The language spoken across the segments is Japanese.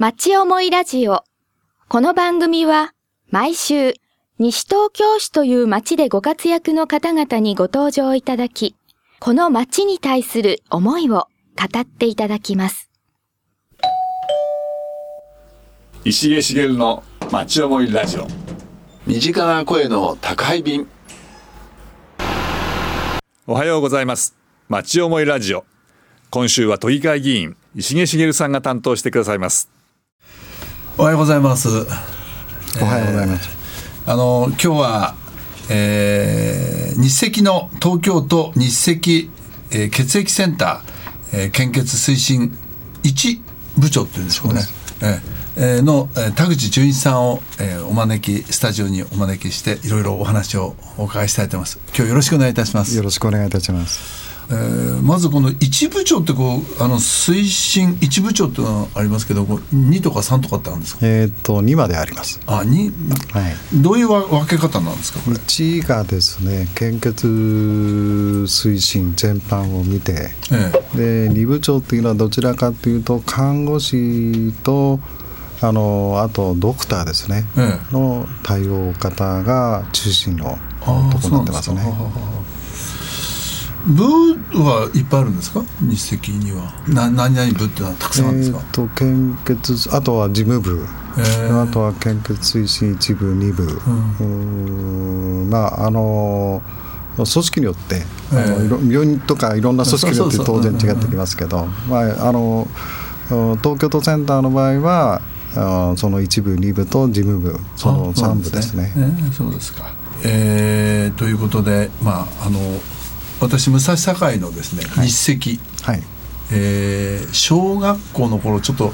町思いラジオ。この番組は毎週西東京市という町でご活躍の方々にご登場いただき、この町に対する思いを語っていただきます。石毛茂の町思いラジオ。身近な声の宅配便。おはようございます。町思いラジオ。今週は都議会議員石毛茂さんが担当してくださいますおはようございます。おはようございます。あの今日は、えー日赤の東京都日赤、えー血液センター、えー献血推進一部長っていうんでしょうかね。えーえーの、えー田口純一さんを、えーお招きスタジオにお招きしていろいろお話をお伺いしたいと思います。今日よろしくお願いいたします。よろしくお願いいたします。えーまずこの一部長ってこうあの推進一部長っていうのはありますけど、こう2とか3とかってあるんですか？えっ、と2まであります。あ、に、はい。どういうわ分け方なんですかこれ？1がですね、献血推進全般を見て、えで2部長っていうのはどちらかというと看護師とあのあとドクターですね、ええの対応方が中心のあとこになってますね。部はいっぱいあるんですか？日赤には。な何々部っていうのはたくさんあるんですか？え、ーと献血あとは事務部、えー。あとは献血推進一部二部、うーん。まああの組織によって、ええいろ病院とかいろんな組織によって当然違ってきますけど、まああの東京都センターの場合はあその一部二部と事務部そのあ三部ですね。えーそうですか。えーということでまああの私武蔵境のですね、日赤はい。えー小学校の頃ちょっと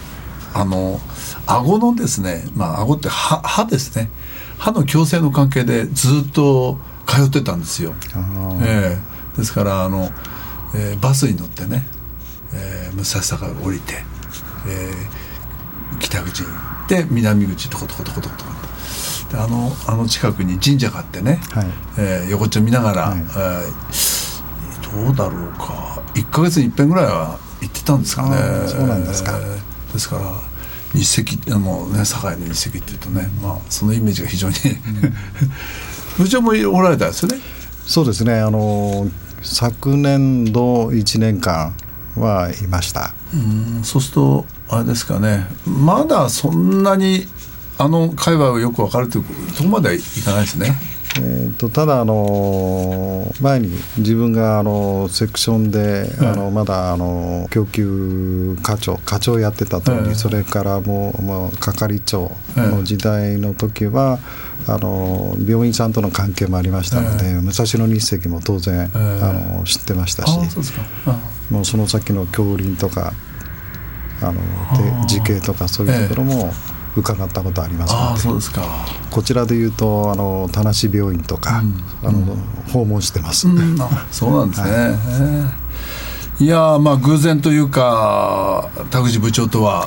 あの顎のですねまあ顎って歯歯ですね。歯の矯正の関係でずっと通ってたんですよ。ええですからあの、えーバスに乗ってね、えー武蔵境を降りて、えー北口に行って南口トコトコトコトコトコ。であのあの近くに神社があってね、はい。えー横っちょ見ながら、はい。えーどうだろうか1か月に一遍ぐらいは行ってたんですかねそうなんですかえーですから日赤もうね堺の日赤っていうとねまあそのイメージが非常に、部長もおられたんですよねそうですね。あの昨年度一年間はいました。うんそうするとあれですかねまだそんなにあの界隈をよく分かるというとこまではいかないですね。えー、とただあの前に自分があのセクションで、うんあのまだあの供給課長課長やってた時、うんそれからもうもう係長の時代の時は、あの病院さんとの関係もありましたので、武蔵野日赤も当然、うんあの知ってましたしもうその先の教林とかあので時系とかそういうところも伺ったことあります。あそうですか。こちらでいうとあの田無病院とか、あの訪問してます、うん、あそうなんですね。ええ。いやーまあ偶然というか田口部長とは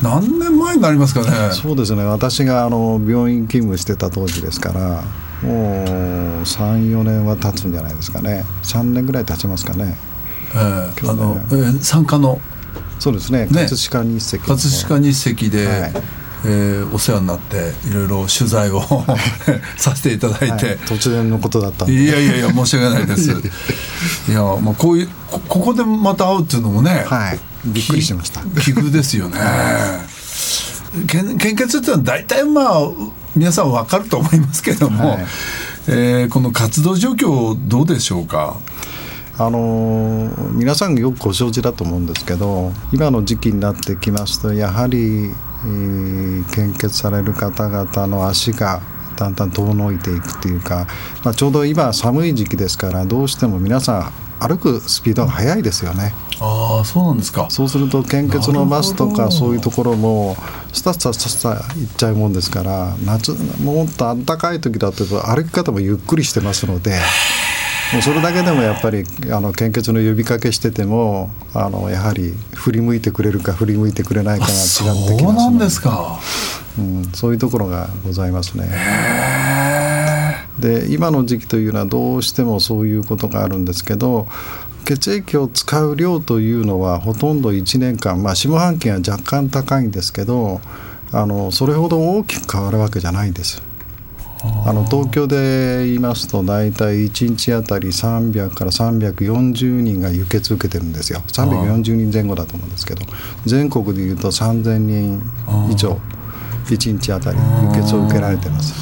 何年前になりますかね。そうですね。私があの病院勤務してた当時ですからもう34年は経つんじゃないですかね。3年ぐらい経ちますかね。ええあの、ええ参加の。そうですね。ね。葛飾日赤の。葛飾日赤で、はいえーお世話になっていろいろ取材を させていただいて、はい突然のことだったんでいやいやいや申し訳ないです。いやまあこういうこここでまた会うっていうのもね、はいびっくりしました奇遇ですよね。献献血っていうのは大体まあ皆さんわかると思いますけども、はいえーこの活動状況どうでしょうか？あのー皆さんよくご承知だと思うんですけど今の時期になってきますとやはり、えー献血される方々の足がだんだん遠のいていくっていうか、まあ、ちょうど今寒い時期ですからどうしても皆さん歩くスピードが速いですよねああそうなんですか。そうすると献血のバスとかそういうところもスタスタスタスタ行っちゃうもんですから夏もっと暖かい時だと歩き方もゆっくりしてますのでもうそれだけでもやっぱりあの献血の呼びかけしててもあのやはり振り向いてくれるか振り向いてくれないかが違ってきますそうなんのですか。うん、そういうところがございますね。へで今の時期というのはどうしてもそういうことがあるんですけど血液を使う量というのはほとんど1年間、まあ、下半期は若干高いんですけどあのそれほど大きく変わるわけじゃないんです。あの東京で言いますと大体1日あたり300から340人が輸血受けてるんですよ。340人前後だと思うんですけど全国でいうと3000人以上1日あたり輸血を受けられてます。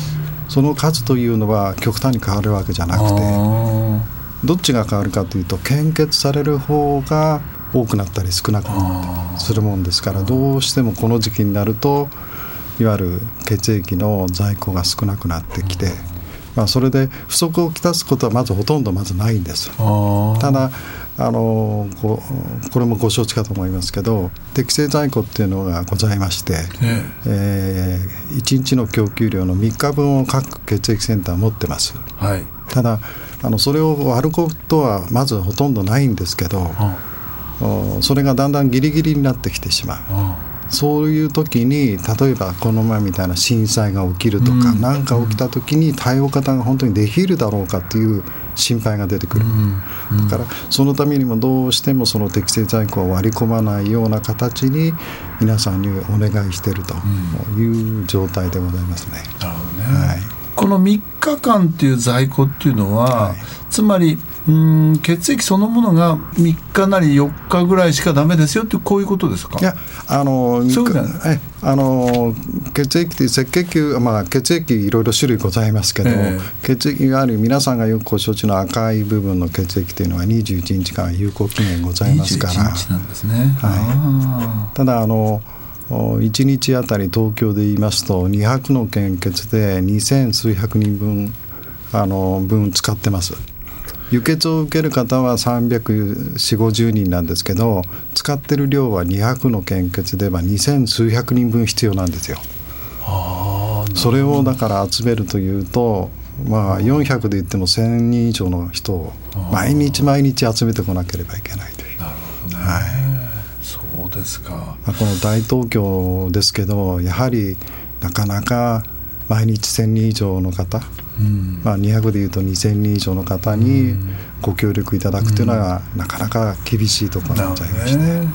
その数というのは極端に変わるわけじゃなくてどっちが変わるかというと献血される方が多くなったり少なくなったりするもんですからどうしてもこの時期になるといわゆる血液の在庫が少なくなってきて、まあ、それで不足をきたすことはまずほとんどまずないんです。ただあのここれもご承知かと思いますけど適正在庫っていうのがございまして、ええー、1日の供給量の3日分を各血液センター持ってます。はいただあのそれを割ることはまずほとんどないんですけど、おそれがだんだんギリギリになってきてしまう。そういう時に例えばこの前みたいな震災が起きるとか何、か起きた時に対応方が本当にできるだろうかっていう心配が出てくる、だからそのためにもどうしてもその適正在庫を割り込まないような形に皆さんにお願いしているという状態でございますね。なるほどね、はい、この3日間っていう在庫っていうのは、はい、つまりうん血液そのものが3日なり4日ぐらいしかダメですよってこういうことですか？いやあのそうえあの血液って赤血球、まあ、血液いろいろ種類ございますけど、えー、血液がある皆さんがよくご承知の赤い部分の血液というのは21日間有効期限ございますから。21日なんですね、はい、ただあの1日あたり東京で言いますと200の献血で2000数百人分あの分使ってます。輸血を受ける方は34050人なんですけど使ってる量は200の献血では2000数百人分必要なんですよ。それをだから集めるというとまあ400で言っても1000人以上の人を毎日毎日集めてこなければいけないという。なるほどね、はい、そうですか。この大東京ですけどやはりなかなか毎日1000人以上の方うんまあ、200でいうと2000人以上の方にご協力いただくというのは、なかなか厳しいところになっちゃいました、ね、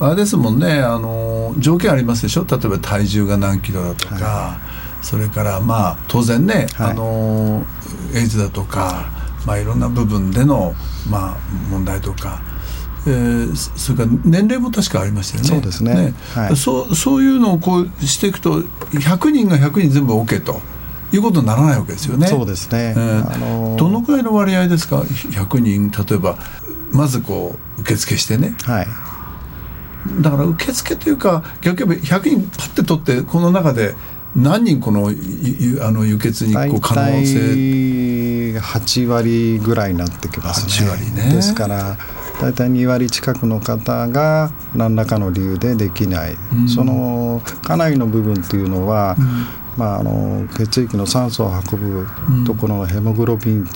あれですもんねあの条件ありますでしょ？例えば体重が何キロだとか、はい、それからまあ当然ね、はい、あのエイズだとか、まあ、いろんな部分での、まあ、問題とか。えー、それから年齢も確かありましたよね。そうですね。ね。はい、そうそういうのをこうしていくと100人が100人全部 OK と。いうことにならないわけですよね。そうですね。えー、あのー、どのくらいの割合ですか？100人例えばまずこう受付してね。はい。だから受付というか逆に100人パッて取ってこの中で何人このあの輸血にこう可能性？8割ぐらいになってきますね。8割ね。ですから大体2割近くの方が何らかの理由でできない、うん、そのかなりの部分というのは、うんまあ、あの血液の酸素を運ぶところのヘモグロビンっ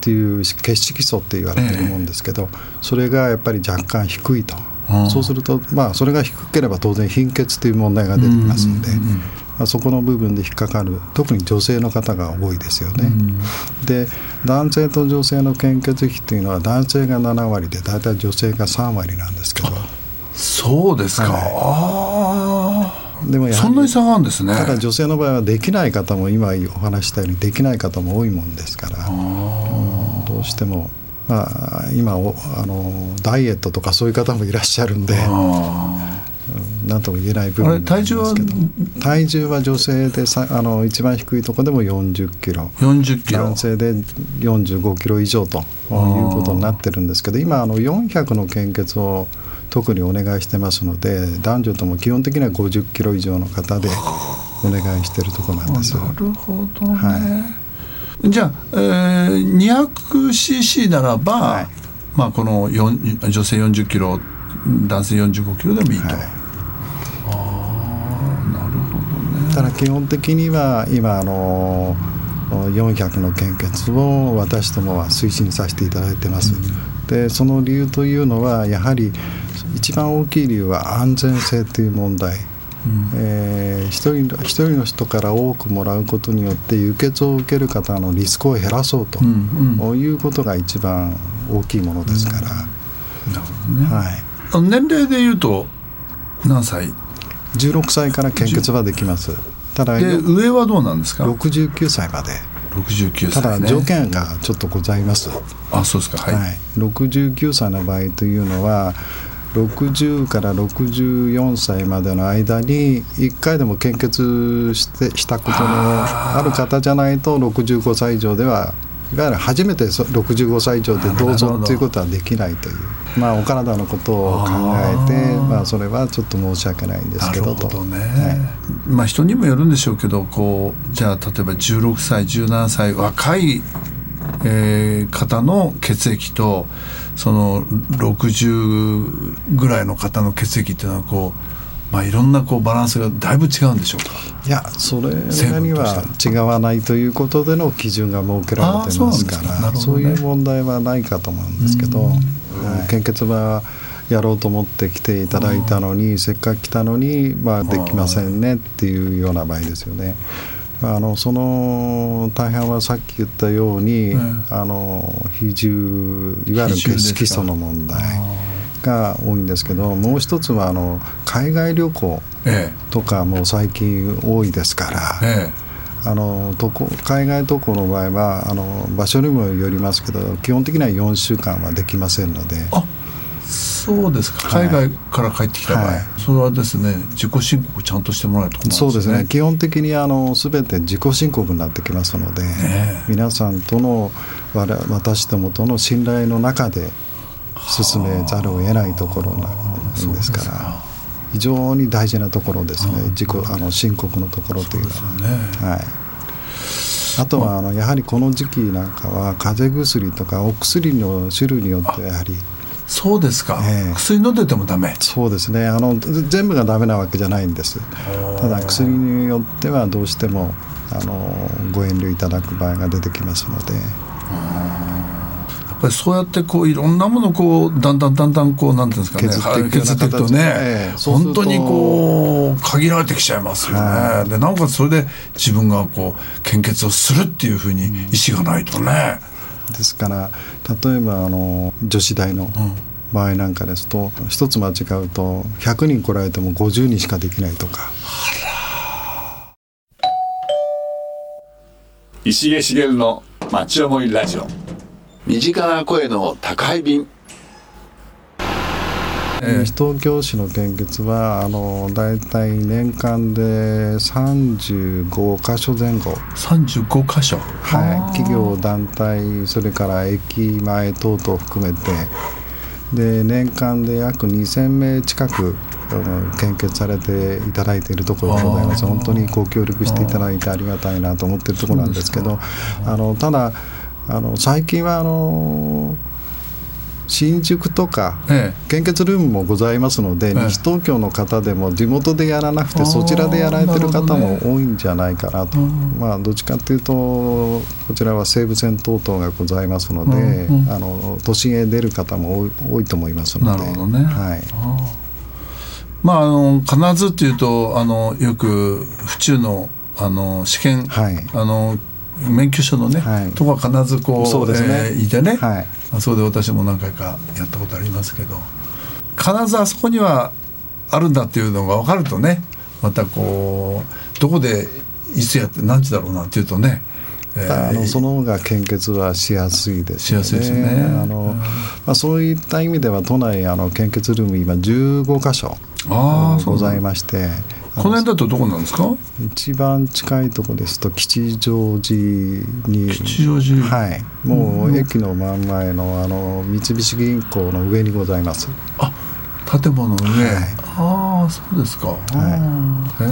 ていう血色素って言われてるもんですけど、それがやっぱり若干低いと、そうすると、まあ、それが低ければ当然貧血という問題が出てきますので。まあ、そこの部分で引っかかる特に女性の方が多いですよね。で男性と女性の献血費っていうのは男性が7割で大体女性が3割なんですけど。そうですか、はいでもそんなに差があるんですね。ただ女性の場合はできない方も今お話したようにできない方も多いもんですから、うん、どうしてもまあ今あのダイエットとかそういう方もいらっしゃるんで。何とも言えない部分体重は？体重は女性でさあの一番低いところでも40キロ。40キロ。男性で45キロ以上ということになってるんですけど今あの400の献血を特にお願いしてますので男女とも基本的には50キロ以上の方でお願いしてるところなんです。なるほどね、はい、じゃあ、えー、200cc ならば、はい、まあ、この女性40キロ男性45キロでもいいと。はいただ基本的には今あの400の献血を私どもは推進させていただいてます。うん、でその理由というのはやはり一番大きい理由は安全性という問題、うん、えー、一人一人の人から多くもらうことによって輸血を受ける方のリスクを減らそうと、うんうん、いうことが一番大きいものですから、なるほどね。はい、あの年齢でいうと何歳？16歳から献血はできます。ただで上はどうなんですか？69歳まで69ただ歳ね条件がちょっとございます、あそうですか。はい、はい、69歳の場合というのは60から64歳までの間に1回でも献血してしたことのある方じゃないと65歳以上ではいわゆる初めてそ65歳以上でどうぞということはできないという、まあ、お体のことを考えてまあ、それはちょっと申し訳ないんですけどと。ほどね、はい。まあ人にもよるんでしょうけどこうじゃあ例えば16歳17歳若い、えー方の血液とその60ぐらいの方の血液っていうのはこう、まあ、いろんなこうバランスがだいぶ違うんでしょうか。いやそれには違わないということでの基準が設けられてますかあーそうね。そういう問題はないかと思うんですけど、はい。献血はやろうと思って来ていただいたのにせっかく来たのに、まあ、できませんねっていうような場合ですよね。あのその大半はさっき言ったように、うんあの比重いわゆる色素の問題が多いんですけどもう一つはあの海外旅行えとかも最近多いですから、ええ。あの渡航海外渡航の場合はあの場所にもよりますけど基本的には4週間はできませんので。あえそうですか。はい。海外から帰ってきた場合、はい。それはですね自己申告ちゃんとしてもらえると思うんですよそうですね。基本的にあの全て自己申告になってきますので、ね皆さんとの私どもとの信頼の中で進めざるを得ないところなんですから非常に大事なところですね自己あの申告のところというのは。ね。はい、あとはあのやはりこの時期なんかは風邪薬とかお薬の種類によってやはりそうですか、ええ。薬飲んでてもダメ。そうですね。あのぜ全部がダメなわけじゃないんです。ただ薬によってはどうしてもあのご遠慮いただく場合が出てきますので。やっぱりそうやってこういろんなものをこうだんだんだんだんこうなんていうんですかね削っていくような削っていくとねええ本当にこう限られてきちゃいますよね、はでなおかつそれで自分がこう献血をするっていうふうに意思がないとね、ですから例えばあの女子大の場合なんかですと一つ間違うと100人来られても50人しかできないとか。石毛茂の町思いラジオ身近な声の宅配便。ええ西東京市の献血はあの大体年間で35箇所前後、35箇所。はい、企業団体それから駅前等々含めて。で年間で約2000名近くうん献血されていただいているところでございます。本当にご協力していただいてありがたいなと思っているところなんですけどあのただあの最近はあの新宿とかえ献血ルームもございますので、え西東京の方でも地元でやらなくてそちらでやられてる方も多いんじゃないかなと。まあどっちかというとこちらは西武線等々がございますので、うんうん。あの都心へ出る方も多いと思いますので。なるほどね。はい、まああの必ずっていうとあのよく府中のあの試験、はい。あの免許証のね、はい。とこは必ずこうそうですね。えーいてね、はい。あそこで私も何回かやったことありますけど必ずあそこにはあるんだっていうのが分かるとねまたこうどこでいつやって何時だろうなっていうとね、えーあのその方が献血はしやすいですよね。しやすいですね。あのまあ、そういった意味では都内あの献血ルーム今15箇所ございましてあこの辺だとどこなんですか？一番近いところですと吉祥寺に。吉祥寺。はい。もう駅の真ん前のあの三菱銀行の上にございます。あ建物の上、はい。ああそうですか、あーへ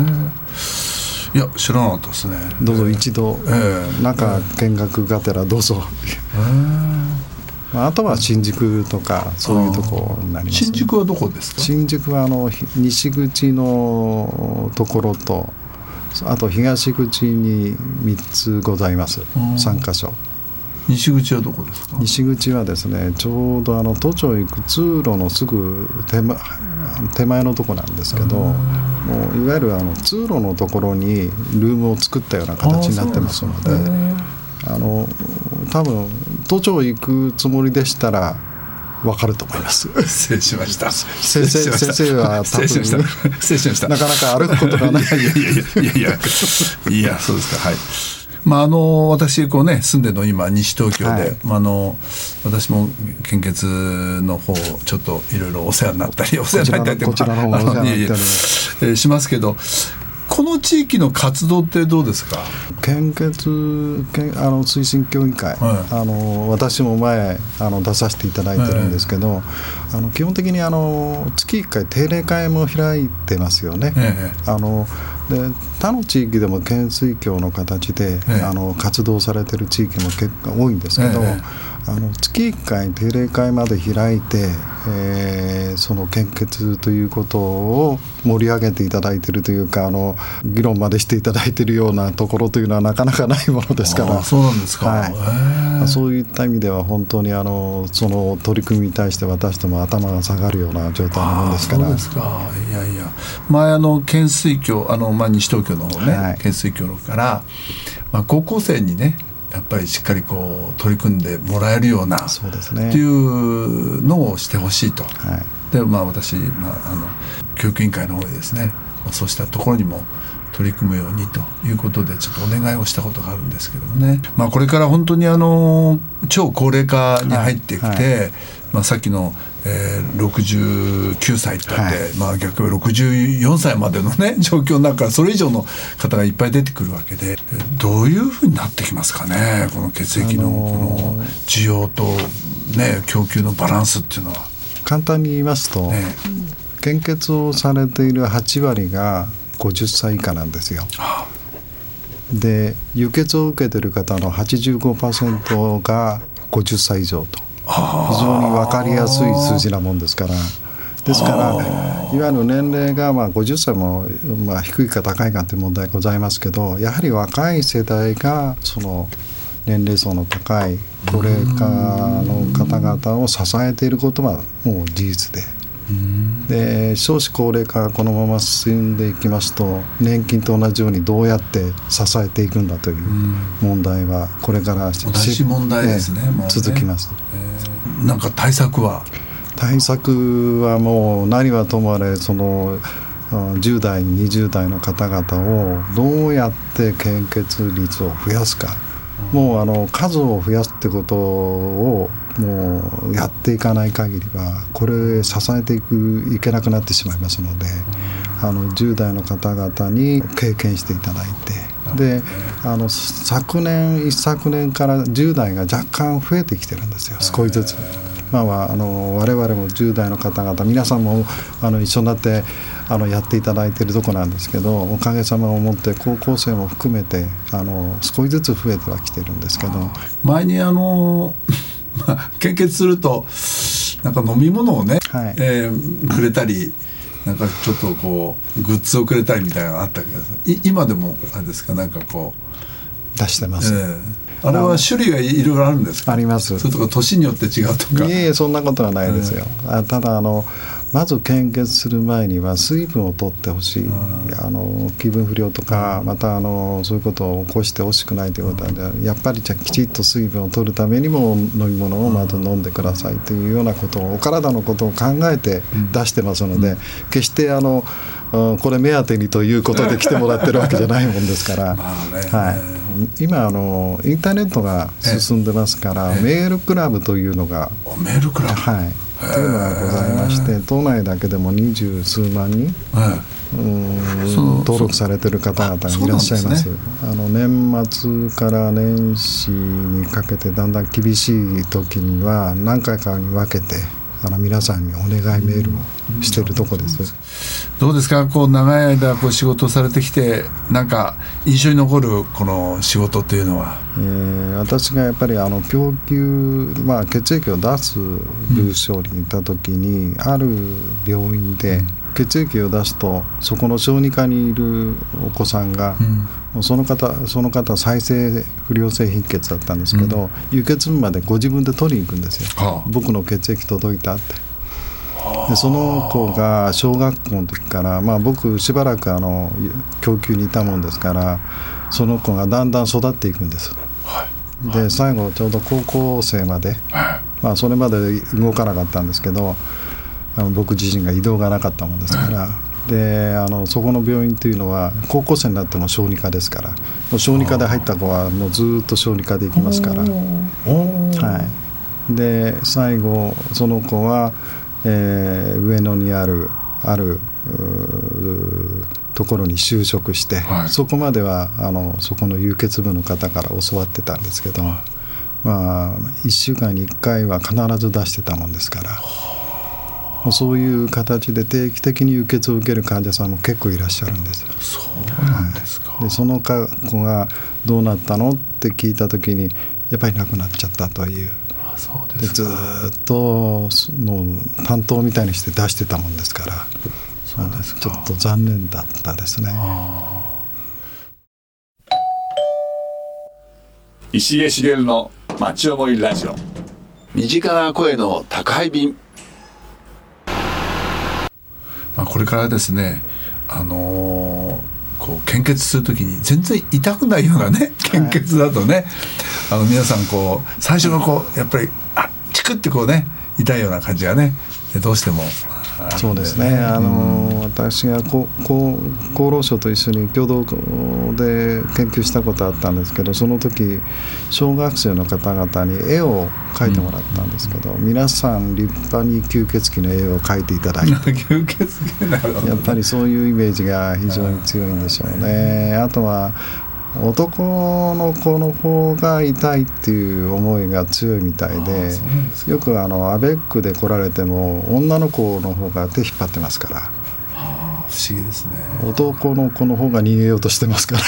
えいや知らなかったですね。どうぞ一度。ええ。中見学がてらどうぞ、まあ、あとは新宿とかそういうとこになります、新宿はどこですか？新宿はあのひ西口のところとあと東口に3つございます。3箇所。西口はどこですか？西口はですねちょうどあの都庁行く通路のすぐ手前手前のとこなんですけどもういわゆるあの通路のところにルームを作ったような形になってますのであの多分都庁行くつもりでしたらわかると思います。失礼しました。先生先生は失礼しました。失礼しました。なかなか歩くことがない。いやいやいやいやいや。いやそうですか。はい。まああの私こうね住んでるの今西東京で、はい。まああの私も献血の方ちょっといろいろお世話になったりお世話になったりこちらのこちらの方もお世話になっておりいやいやますえーしますけどこの地域の活動ってどうですか？献血献あの推進協議会、はい。あの私も前あの出させていただいてるんですけど、あの基本的にあの月1回定例会も開いてますよね。ええ。あので他の地域でも懸垂教の形で、ええ。あの活動されてる地域も結構多いんですけど、えあの月1回定例会まで開いて、えーその献血ということを盛り上げていただいているというかあの議論までしていただいているようなところというのはなかなかないものですから。あそうなんですか。はい。そういった意味では本当にあのその取り組みに対して私ども頭が下がるような状態のものですから。あそうですか。いやいや。前あの懸垂教あの、まあ、西東京の方ね、はい。懸垂教から、まあ、高校生にねやっぱりしっかりこう取り組んでもらえるようなそうですね。っていうのをしてほしいと。はい。でまあ私、まあ、あの教育委員会の方でですね、まあそうしたところにも取り組むようにということでちょっとお願いをしたことがあるんですけどもね、まあ、これから本当にあの超高齢化に入ってきて、はい。はまあ、さっきの、えー、69歳ってあって、はいまあ、逆に64歳までのね 状況の中からそれ以上の方がいっぱい出てくるわけでえーどういうふうになってきますかねこの血液のこの需要と、ね、供給のバランスっていうのは。簡単に言いますと、ね献血をされている8割が50歳以下なんですよ。で輸血を受けている方の85%が50歳以上と非常に分かりやすい数字なもんですから。ですからいわゆる年齢がまあ50歳もまあ低いか高いかという問題ございますけどやはり若い世代がその年齢層の高い高齢化の方々を支えていることはもう事実で。で少子高齢化がこのまま進んでいきますと年金と同じようにどうやって支えていくんだという問題はこれからね続きますなんか対策は？対策はもう何はともあれその10代20代の方々をどうやって献血率を増やすか。もうあの数を増やすってことをもうやっていかない限りはこれ支えていくいけなくなってしまいますので。あの10代の方々に経験していただいて。であの昨年一昨年から10代が若干増えてきてるんですよ。少しずつ。まあまあ、あの我々も10代の方々皆さんもあの一緒になってあのやっていただいているとこなんですけどおかげさまをもって高校生も含めてあの少しずつ増えてはきてるんですけど。前にあの まあ献血するとなんか飲み物をね、はい。えーくれたりなんかちょっとこうグッズをくれたりみたいなのがあったけどい今でもあれですか？なんかこう、出してます。えーあれは種類がいろいろあるんですか？あります。それとか年によって違うとか。いえいえそんなことはないですよ、あただあのまず献血する前には水分を取ってほしい、あの気分不良とかまたあのそういうことを起こしてほしくないということはやっぱりじゃあきちっと水分を取るためにも飲み物をまず飲んでくださいというようなことをお体のことを考えて出してますので、決してあのうんこれ目当てにということで来てもらってるわけじゃないもんですから、はい、今あのインターネットが進んでますから、メールクラブというのがメールクラブ、はい、というのがございまして都内だけでも二十数万人はうん登録されてる方々がいらっしゃいます。そうあの年末から年始にかけてだんだん厳しい時には何回かに分けてあの皆さんにお願いメールをしてるとこです。い、どうですか？こう長い間こう仕事をされてきてなんか印象に残るこの仕事っていうのは？えー私がやっぱりあの供給、まあ、血液を出す部署に行った時に、ある病院で血液を出すとそこの小児科にいるお子さんが、もうその方その方再生不良性貧血だったんですけど、輸血分までご自分で取りに行くんですよ、はあ。僕の血液届いたって。でその子が小学校の時から、まあ、僕しばらくあの供給にいたもんですからその子がだんだん育っていくんです。で最後ちょうど高校生まで、まあ、それまで動かなかったんですけどあの僕自身が移動がなかったもんですから、であのそこの病院っていうのは高校生になっても小児科ですから。小児科で入った子はもうずーっと小児科で行きますから。はい、で最後その子は、えー上野にあるあるところに就職して、はい。そこまではあのそこの輸血部の方から教わってたんですけど、まあ1週間に1回は必ず出してたもんですから。そういう形で定期的に輸血を受ける患者さんも結構いらっしゃるんですよ。そうなんですか。でその子がどうなったのって聞いた時にやっぱり亡くなっちゃったという。あそうでですずっともう担当みたいにして出してたもんですから。そうですか。ちょっと残念だったですね。石毛茂の町思いラジオ。身近な声の宅配便まあこれからですね、あのーこう献血するときに全然痛くないようなね献血だとね、あの皆さんこう最初のこうやっぱりあチクってこうね痛いような感じがねどうしてもそうですね、あの私がここ厚労省と一緒に共同で研究したことあったんですけどその時小学生の方々に絵を描いてもらったんですけど、皆さん立派に吸血鬼の絵を描いていただいて 吸血鬼なるほどやっぱりそういうイメージが非常に強いんでしょうね。あとは男の子の方が痛いっていう思いが強いみたいあでよくあのアベックで来られても女の子の方が手引っ張ってますから。不思議ですね。男の子の方が逃げようとしてますから。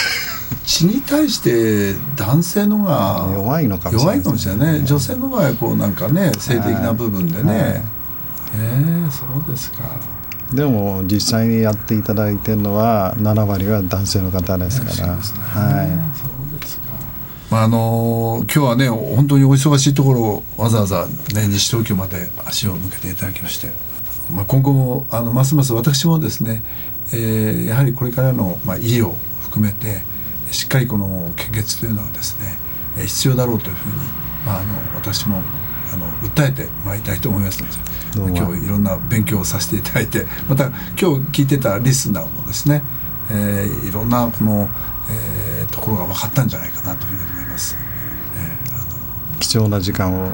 血に対して男性のが弱いのかもしれない弱いかもしれないね。女性の場合はこうなんかね性的な部分でね、はい。ええそうですかでも実際にやっていただいてるのは7割は男性の方ですから、はそうですか。まああの今日はね本当にお忙しいところをわざわざね西東京まで足を向けていただきまして、まあ今後もあのますます私もですね、えーやはりこれからのまあ医療を含めてしっかりこの献血というのはですねえー必要だろうというふうにまああの私もあの訴えてまいりたいと思いますので。今日いろんな勉強をさせていただいてまた今日聞いてたリスナーもですね、えーいろんなこの、えーところが分かったんじゃないかなというふうに思います。い、貴重な時間を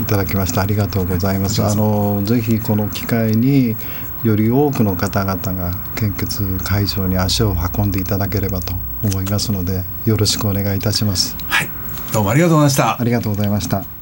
いただきましてありがとうございます。あのぜひこの機会により多くの方々が献血会場に足を運んでいただければと思いますのでよろしくお願いいたします。はい、どうもありがとうございましたあ。りがとうございました。